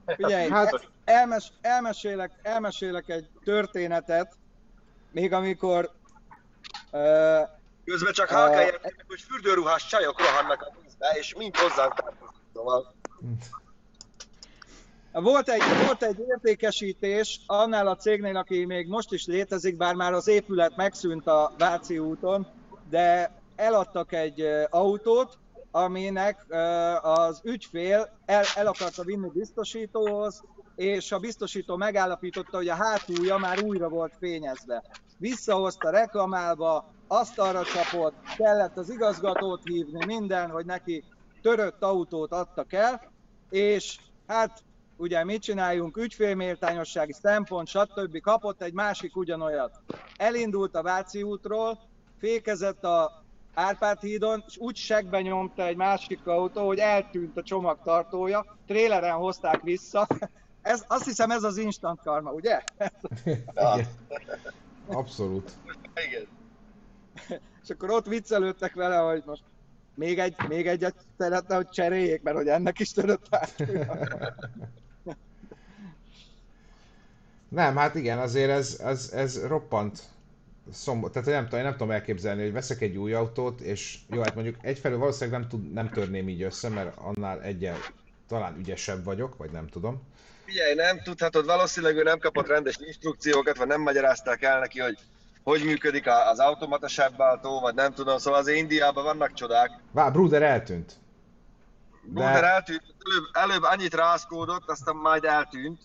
Figyelj, Hát- elmes, elmesélek, elmesélek egy történetet, még amikor uh, Közben csak A- hálkáért, hogy fürdőruhás csajok rohannak a vízbe, és mind hozzánk tartozik. Szóval Volt egy, volt egy értékesítés annál a cégnél, aki még most is létezik, bár már az épület megszűnt a Váci úton, de eladtak egy autót, aminek az ügyfél el, el akarta vinni biztosítóhoz, és a biztosító megállapította, hogy a hátulja már újra volt fényezve. Visszahozta reklamálva, asztalra csapott, kellett az igazgatót hívni, minden, hogy neki törött autót adtak el, és hát ugye mit csináljunk, ügyfélméltányossági szempont, stb. kapott egy másik ugyanolyat. Elindult a Váci útról, fékezett a Árpád hídon, és úgy segbe nyomta egy másik autó, hogy eltűnt a csomagtartója, tréleren hozták vissza. *laughs* Ez, azt hiszem ez az instant karma, ugye? *laughs* Igen. Abszolút. Igen. És akkor ott viccelődtek vele, hogy most még, egy, még egyet szeretne, hogy cseréljék, mert hogy ennek is törött. *laughs* Nem, hát igen, azért ez, ez, ez roppant szombat, tehát nem tudom, én nem tudom elképzelni, hogy veszek egy új autót, és jó, hát mondjuk egyfelől valószínűleg nem, tud, nem törném így össze, mert annál egyen talán ügyesebb vagyok, vagy nem tudom. Figyelj, nem tudhatod, valószínűleg ő nem kapott rendes instrukciókat, vagy nem magyarázták el neki, hogy hogy működik az automata sebbáltó, vagy nem tudom, szóval azért Indiában vannak csodák. Vá, Bruder eltűnt. Bruder eltűnt, előbb, előbb annyit rászkódott, aztán majd eltűnt.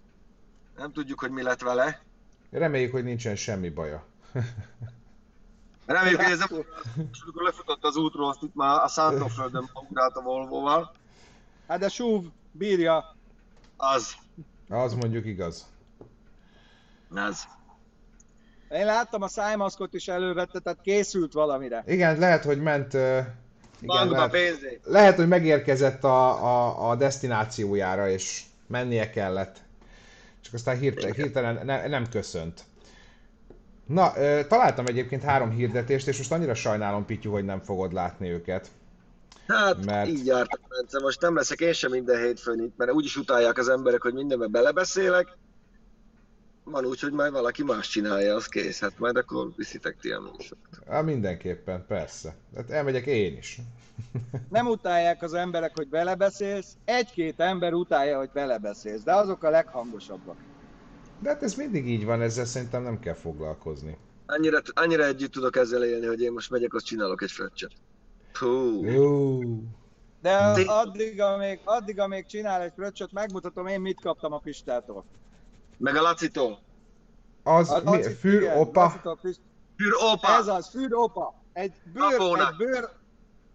Nem tudjuk, hogy mi lett vele. Reméljük, hogy nincsen semmi baja. Reméljük, hogy ez nem... És amikor lefutott az útról, azt itt már a szántóföldön ugrált a Volvo-val. Hát de SUV bírja. Az. Az mondjuk igaz. Az. Én láttam a szájmaszkot is elővette, tehát készült valamire. Igen, lehet, hogy ment... Uh, igen, Bankba lehet, pénzé. lehet, hogy megérkezett a, a, a destinációjára, és mennie kellett. Csak aztán hirtelen, hirtelen ne, nem köszönt. Na, ö, találtam egyébként három hirdetést, és most annyira sajnálom, Pityu, hogy nem fogod látni őket. Hát Mert- Mert... így jártak, Bence. Most nem leszek én sem minden hétfőn itt, mert úgyis utálják az emberek, hogy mindenbe belebeszélek. Van úgy, hogy majd valaki más csinálja, az kész. Hát majd akkor viszitek ti a műsort. Há, mindenképpen, persze. Hát elmegyek én is. *laughs* Nem utálják az emberek, hogy belebeszélsz, egy-két ember utálja, hogy belebeszélsz, de azok a leghangosabbak. De hát ez mindig így van, ezzel szerintem nem kell foglalkozni. Annyira, annyira együtt tudok ezzel élni, hogy én most megyek, azt csinálok egy fröccsöt. Hú. De addig, amíg, addig, amíg csinál egy fröccsöt, megmutatom én, mit kaptam a Pistától. Meg a Lacitól. Az, A mi, fűr, igen, Pist- opa! Ez az, fűr opa. Egy bőr, Apónak. egy bőr,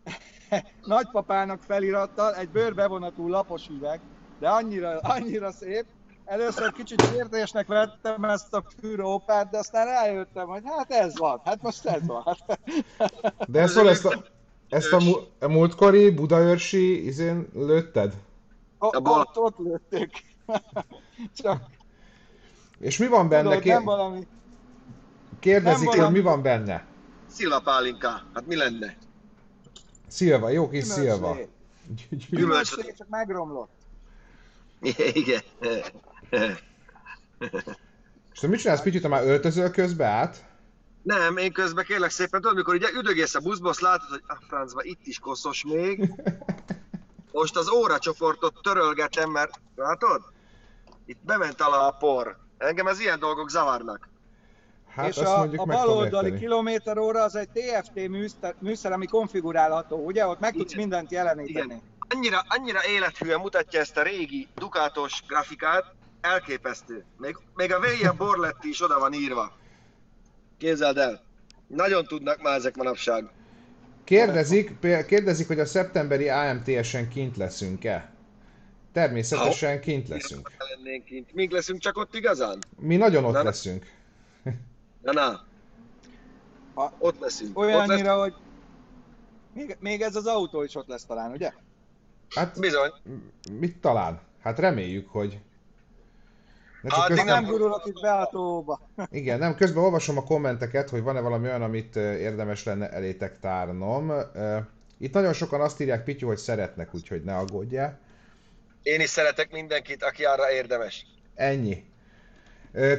*laughs* nagypapának felirattal, egy bőrbevonatú lapos üveg, de annyira, annyira szép. Először kicsit sértésnek vettem ezt a fűrópát, de aztán rájöttem, hogy hát ez van, hát most ez van. de ezt, ezt a, ezt a, a múltkori budaörsi izén lőtted? O- A ott, ott lőtték. *laughs* Csak És mi van benne? tudod, nem valami... kérdezik, nem hogy valami- mi van benne. Szilapálinka. Hát mi lenne? Szilva, jó kis szilva. gyümölcslé. Gyümölcs. Gyümölcslé, csak megromlott. *laughs* Igen. És te mit csinálsz, Pityu, te már öltözöl közbe át? Nem, én közben kérlek szépen, tudod, mikor ugye üdögész a buszba, azt látod, hogy a francba itt is koszos még. *laughs* Most az óracsoportot törölgetem, mert látod? Itt bement alá a por. Engem ez ilyen dolgok zavarnak. Hát és a, mondjuk a baloldali kilométer óra az egy TFT műszer, műszer, ami konfigurálható, ugye? Ott meg tudsz mindent jeleníteni. Igen. Annyira, annyira élethűen mutatja ezt a régi Ducatos grafikát, elképesztő. Még, még a William Borletti is oda van írva. Képzeld el. Nagyon tudnak már ezek manapság. Kérdezik, kérdezik, hogy a szeptemberi AMTS-en kint leszünk-e? Természetesen kint leszünk. Kint. Míg leszünk csak ott igazán? Mi nagyon ott Nem. leszünk. Na, na. A- Ott leszünk. Ott lesz... Olyannyira, hogy még, még ez az autó is ott lesz talán, ugye? Hát Bizony. mit talán? Hát reméljük, hogy... Ne csak Hát, közben, Nem gurulok itt be a tóba. igen, nem, közben olvasom a kommenteket, hogy van-e valami olyan, amit érdemes lenne elétek tárnom. Itt nagyon sokan azt írják, Pityu, hogy szeretnek, úgyhogy ne aggódjál. Én is szeretek mindenkit, aki arra érdemes. Ennyi.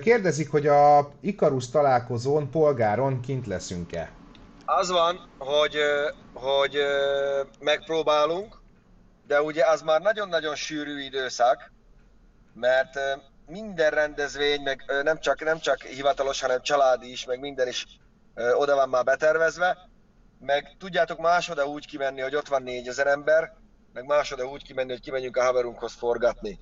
Kérdezik, hogy a Ikarus találkozón, polgáron kint leszünk-e? Az van, hogy, hogy megpróbálunk, de ugye az már nagyon-nagyon sűrű időszak, mert minden rendezvény, meg nem csak, nem csak hivatalos, hanem családi is, meg minden is oda van már betervezve, meg tudjátok másoda úgy kimenni, hogy ott van négyezer ember, meg másoda úgy kimenni, hogy kimenjünk a haverunkhoz forgatni.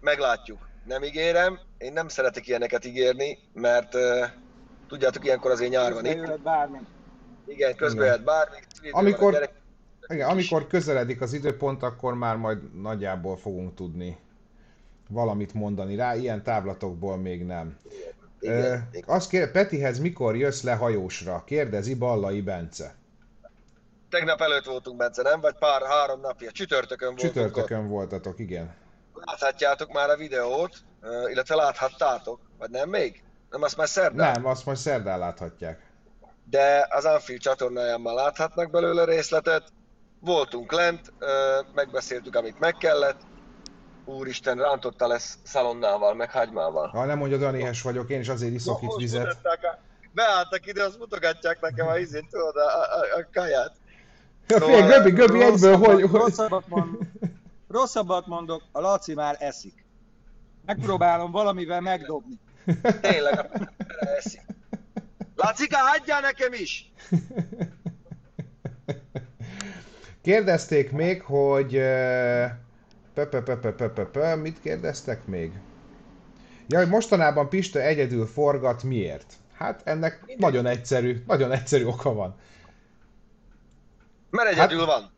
Meglátjuk. Nem ígérem, én nem szeretek ilyeneket ígérni, mert tudjátok, ilyenkor azért nyár van itt. Bármi. Igen, közben jöhet bármi. Amikor- gyerek- Igen, amikor közeledik az időpont, akkor már majd nagyjából fogunk tudni valamit mondani rá, ilyen távlatokból még nem. Igen, Ö, igen. azt kér, Petihez mikor jössz le hajósra? Kérdezi Ballai Bence. Tegnap előtt voltunk, Bence, nem? Vagy pár, három napja. Csütörtökön voltunk ott. Csütörtökön voltatok, igen. Láthatjátok már a videót, illetve láthattátok, vagy nem még? Nem, azt már szerdán. Nem, azt majd szerdán láthatják. De az Anfield csatornáján már láthatnak belőle részletet. Voltunk lent, megbeszéltük, amit meg kellett. Úristen, rántotta lesz szalonnával, meg hagymával. Ha nem mondjad, olyan éhes vagyok, én is azért iszok itt most vizet. a- Beálltak ide, azt mutogatják nekem a izét, tudod, a, a, a kaját. *laughs* Ja, figyelj, Göbi, Göbi egyből, hogy... Rosszabbat, mond, rosszabbat mondok, a Laci már eszik. Megpróbálom valamivel megdobni. Tényleg, a eszik. Lacika, hagyjál nekem is! *laughs* Kérdezték még, hogy... pö, pö, pö, pö, pö, pö, mit kérdeztek még? Ja, hogy mostanában Pista egyedül forgat, miért? Hát ennek nagyon egyszerű, nagyon egyszerű oka van. Mert egyedül van.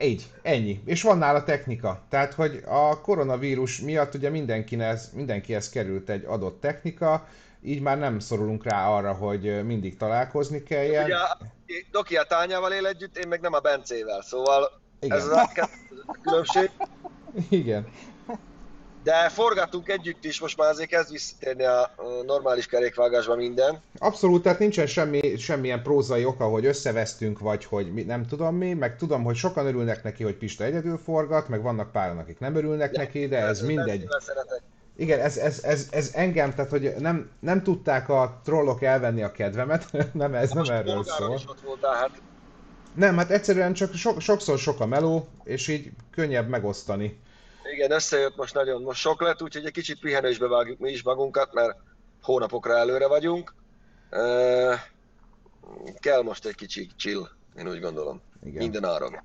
Így, ennyi. És van nála technika. Tehát, hogy a koronavírus miatt ugye mindenkihez, mindenkihez került egy adott technika, így már nem szorulunk rá arra, hogy mindig találkozni kelljen. Ugye Doki a tányával él együtt, én meg nem a Bencével, szóval Igen. ez a különbség. Igen. De forgattunk együtt is, most már azért kezd visszatérni a normális kerékvágásba minden. Abszolút, tehát nincsen semmi, semmilyen prózai oka, hogy összevesztünk, vagy hogy mi, nem tudom mi, meg tudom, hogy sokan örülnek neki, hogy Pista egyedül forgat, meg vannak páran, akik nem örülnek neki, de ez mindegy. Bencével szeretek. Igen, ez, ez, ez, ez engem, tehát hogy nem, nem tudták a trollok elvenni a kedvemet, *laughs* nem ez, nem erről szól. voltál, hát Nem, hát egyszerűen csak so, sokszor sok a meló, és így könnyebb megosztani. igen, összejött most nagyon, most sok lett, úgyhogy egy kicsit pihenésbe vágjuk mi is magunkat, mert hónapokra előre vagyunk. Uh, kell most egy kicsi chill, én úgy gondolom. Igen. Minden áron.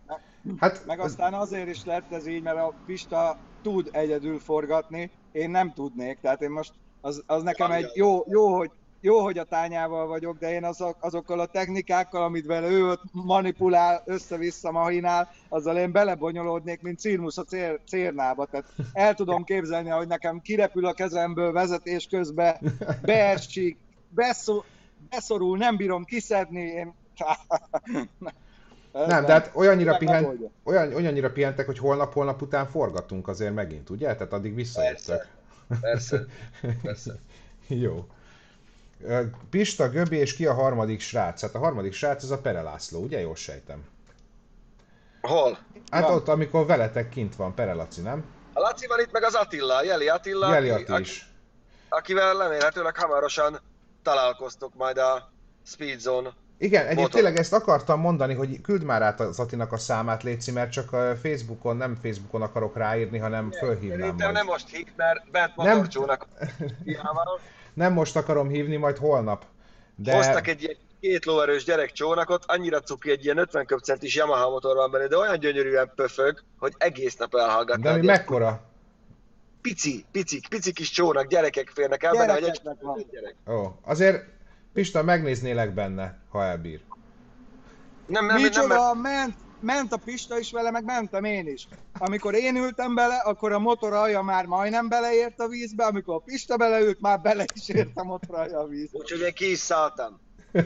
Hát, Meg aztán azért is lett ez így, mert a Pista tud egyedül forgatni, én nem tudnék, tehát én most, az, az nekem egy jó, jó, hogy jó, hogy a tányával vagyok, de én azok, azokkal a technikákkal, amit vele ő ott manipulál, össze-vissza mahinál, azzal én belebonyolódnék, mint Cirmus a cér, cérnába. Tehát el tudom képzelni, hogy nekem kirepül a kezemből vezetés közben, beesik, beszor, beszorul, nem bírom kiszedni, én... Ez nem, de hát olyannyira, megoldja. olyan, olyannyira pihentek, hogy holnap-holnap után forgatunk azért megint, ugye? Tehát addig visszajöttek. Persze, persze. *laughs* Jó. Ö, Pista, Göbi és ki a harmadik srác? Hát a harmadik srác az a Pere László, ugye? Jól sejtem. Hol? Hát Van. ott, amikor veletek kint van, Pere Laci, nem? A Laci van itt, meg az Attila, Jeli Attila, Jeli aki- Ati is. akivel remélhetőleg hamarosan találkoztok majd a Speed Zone. Igen, egyébként Motor. tényleg ezt akartam mondani, hogy küld már át az Atinak a számát, Léci, mert csak a Facebookon, nem Facebookon akarok ráírni, hanem fölhívnám Szerintem majd. nem most hív, mert bent Nem. motorcsónak fiával *laughs* Nem most akarom hívni, majd holnap. de... Hoztak egy ilyen két lóerős gyerekcsónakot, annyira cuki egy ilyen 50 köbcentis Yamaha motor van benne, de olyan gyönyörűen pöfög, hogy egész nap elhallgatná. de mi mekkora? Pici, pici, pici kis csónak, gyerekek férnek el benne, hogy egy Gyerekeknek van. egy gyerek. Ó, azért Pista, megnéznélek benne, ha elbír. Nem, nem, nem, Micsoda, ment, ment a Pista is vele, meg mentem én is. Amikor én ültem bele, akkor a motor alja már majdnem beleért a vízbe, amikor a Pista beleült, már bele is ért a motor alja a vízbe. Úgyhogy én ki is szálltam. *laughs*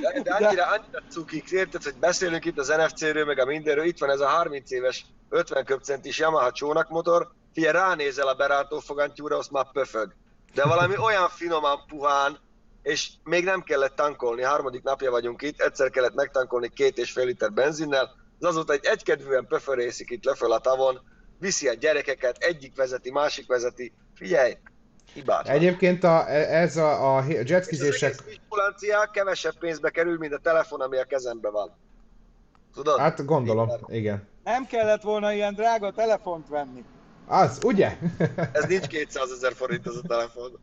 De, de annyira, annyira cukik, érted, hogy beszélünk itt az NFC-ről, meg a mindenről, itt van ez a 30 éves 50 köbcentis Yamaha csónakmotor, figyelj, ránézel a berántó fogantyúra, azt már pöfög. De valami olyan finoman puhán, és még nem kellett tankolni, harmadik napja vagyunk itt, egyszer kellett megtankolni két és fél liter benzinnel, az azóta egy egykedvűen pöförészik itt leföl a tavon, viszi a gyerekeket, egyik vezeti, másik vezeti, figyelj, hibátlan. Egyébként a, ez a, a És jetskizések, vigilancia kevesebb pénzbe kerül, mint a telefon, ami a kezembe van. Tudod? hát gondolom, igen. Nem kellett volna ilyen drága telefont venni. Az, ugye? Ez nincs 200 ezer forint az a telefon.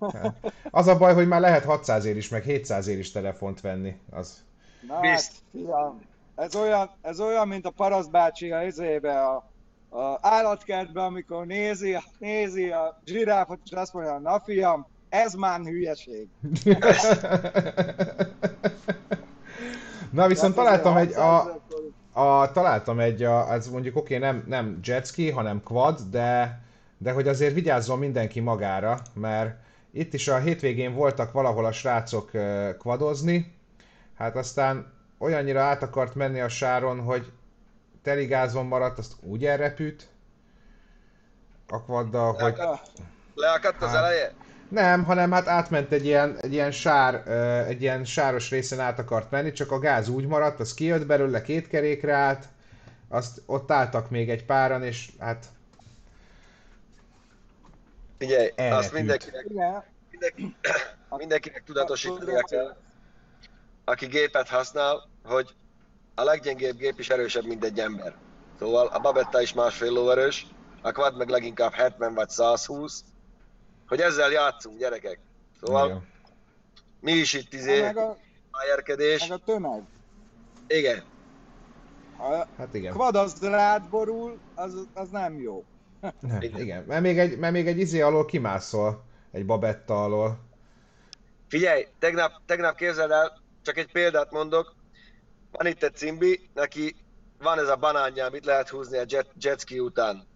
*laughs* Az a baj, hogy már lehet 600 ér is, meg 700 ér is telefont venni. Az. Na Bizt. hát, fiam, ez olyan, ez olyan, mint a Parasz bácsi a izébe, a, a állatkertbe, amikor nézi, nézi a zsiráfot, és azt mondja, na fiam, ez már hülyeség. *laughs* Na viszont találtam egy, a, A, találtam egy, a, az mondjuk oké, okay, nem, nem jetski, hanem quad, de, de hogy azért vigyázzon mindenki magára, mert itt is a hétvégén voltak valahol a srácok kvadozni, hát aztán olyannyira át akart menni a sáron, hogy teligázon maradt, azt úgy elrepült a kvaddal, hogy... Leakadt az hát, eleje? Nem, hanem hát átment egy ilyen, egy ilyen sár, egy ilyen sáros részen át akart menni, csak a gáz úgy maradt, az kijött belőle, két kerékre állt, azt ott álltak még egy páran, és hát... Figyelj, elrepült. azt mindenkinek, mindenki, *coughs* mindenkinek tudatosítani kell, aki gépet használ, hogy a leggyengébb gép is erősebb, mint egy ember. Szóval a Babetta is másfél lóerős, a Quad meg leginkább 70 vagy 120, hogy ezzel játszunk, gyerekek. Szóval Igen. mi is itt izé, meg a, Meg a tömeg. Igen. A hát igen. Quad az rád borul, az, az nem jó. nem, igen, mert még, egy, mert még egy izé alól kimászol, egy babetta alól. Figyelj, tegnap, tegnap képzeld el, csak egy példát mondok, van itt egy cimbi, neki van ez a banánja, amit lehet húzni a jet, jetski után.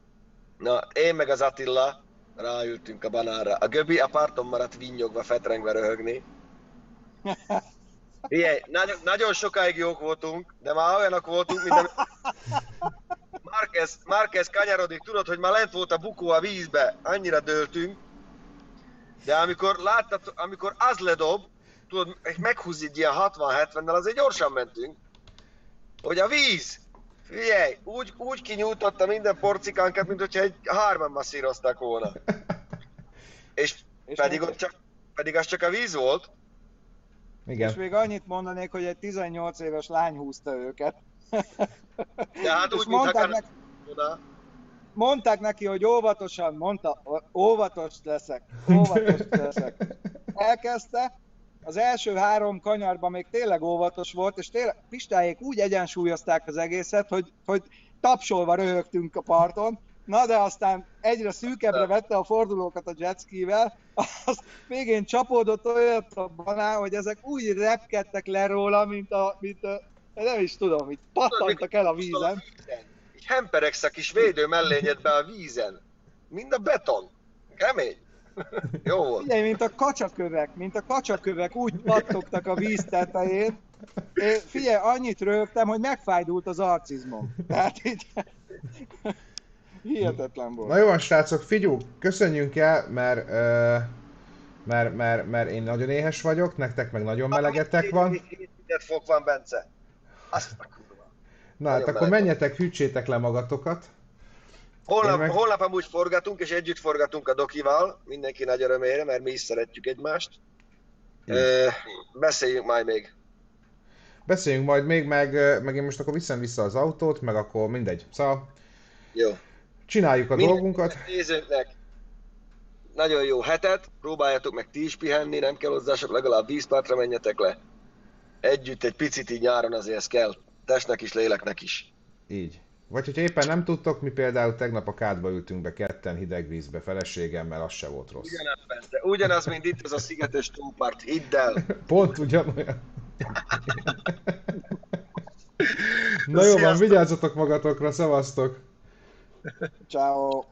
Na, én meg az Attila ráültünk a banánra. A Göbi a parton maradt vinnyogva, fetrengve röhögni. *laughs* Figyelj, nagyon, nagyon sokáig jók voltunk, de már olyanok voltunk, mint a... *laughs* Márquez, Márquez kanyarodik, tudod, hogy már lent volt a bukó a vízbe, annyira dőltünk, de amikor láttad, amikor az ledob, tudod, meghúz egy ilyen 60-70-nel, azért gyorsan mentünk, hogy a víz, figyelj, úgy, úgy kinyújtotta minden porcikánkat, mint hogyha egy hárman masszírozták volna. És, és pedig, ott csak, pedig az csak a víz volt. Igen. És még annyit mondanék, hogy egy 18 éves lány húzta őket. De hát úgy, mondták, neki, mondták neki, hogy óvatosan, mondta, óvatos leszek, óvatos leszek. Elkezdte, az első három kanyarban még tényleg óvatos volt, és tényleg Pistáék úgy egyensúlyozták az egészet, hogy, hogy tapsolva röhögtünk a parton, na de aztán egyre szűkebbre vette a fordulókat a jetskivel, az végén csapódott olyat a banán, hogy ezek úgy repkedtek le róla, mint a, mint a nem is tudom, hogy pattantak el a vízen. Így hemperegsz a kis védő mellényedbe a vízen. Mind a beton. Kemény. Jó volt. Figyelj, mint a kacsakövek, mint a kacsakövek úgy pattogtak a víz tetején. Én, figyelj, annyit rögtem, hogy megfájdult az arcizmom. Tehát így... Hihetetlen volt. Na jó van, srácok, figyú, köszönjünk el, mert, uh, mert, mert, mert én nagyon éhes vagyok, nektek meg nagyon melegetek van. Mindent fog van, Bence. Azt a kurva. Na hát akkor menjetek, hűtsétek le magatokat. Holnap, meg... holnap amúgy forgatunk, és együtt forgatunk a Dokival, mindenki nagy örömére, mert mi is szeretjük egymást. Ö, beszéljünk majd még. Beszéljünk majd még, meg, meg én most akkor viszem vissza az autót, meg akkor mindegy. Szóval jó. csináljuk a Minden dolgunkat. Nézőknek nagyon jó hetet, próbáljátok meg ti is pihenni, nem kell hozzá sok, legalább vízpartra menjetek le. Együtt egy picit így nyáron azért ez kell, testnek is, léleknek is. Így. Vagy hogyha éppen nem tudtok, mi például tegnap a kádba ültünk be ketten hideg vízbe feleségemmel, az se volt rossz. Ugyanaz, Bence. Ugyanaz, mint itt az a szigetes tópart, hidd el. *laughs* Pont ugyanolyan. *laughs* Na jó van, vigyázzatok magatokra, szevasztok! Ciao.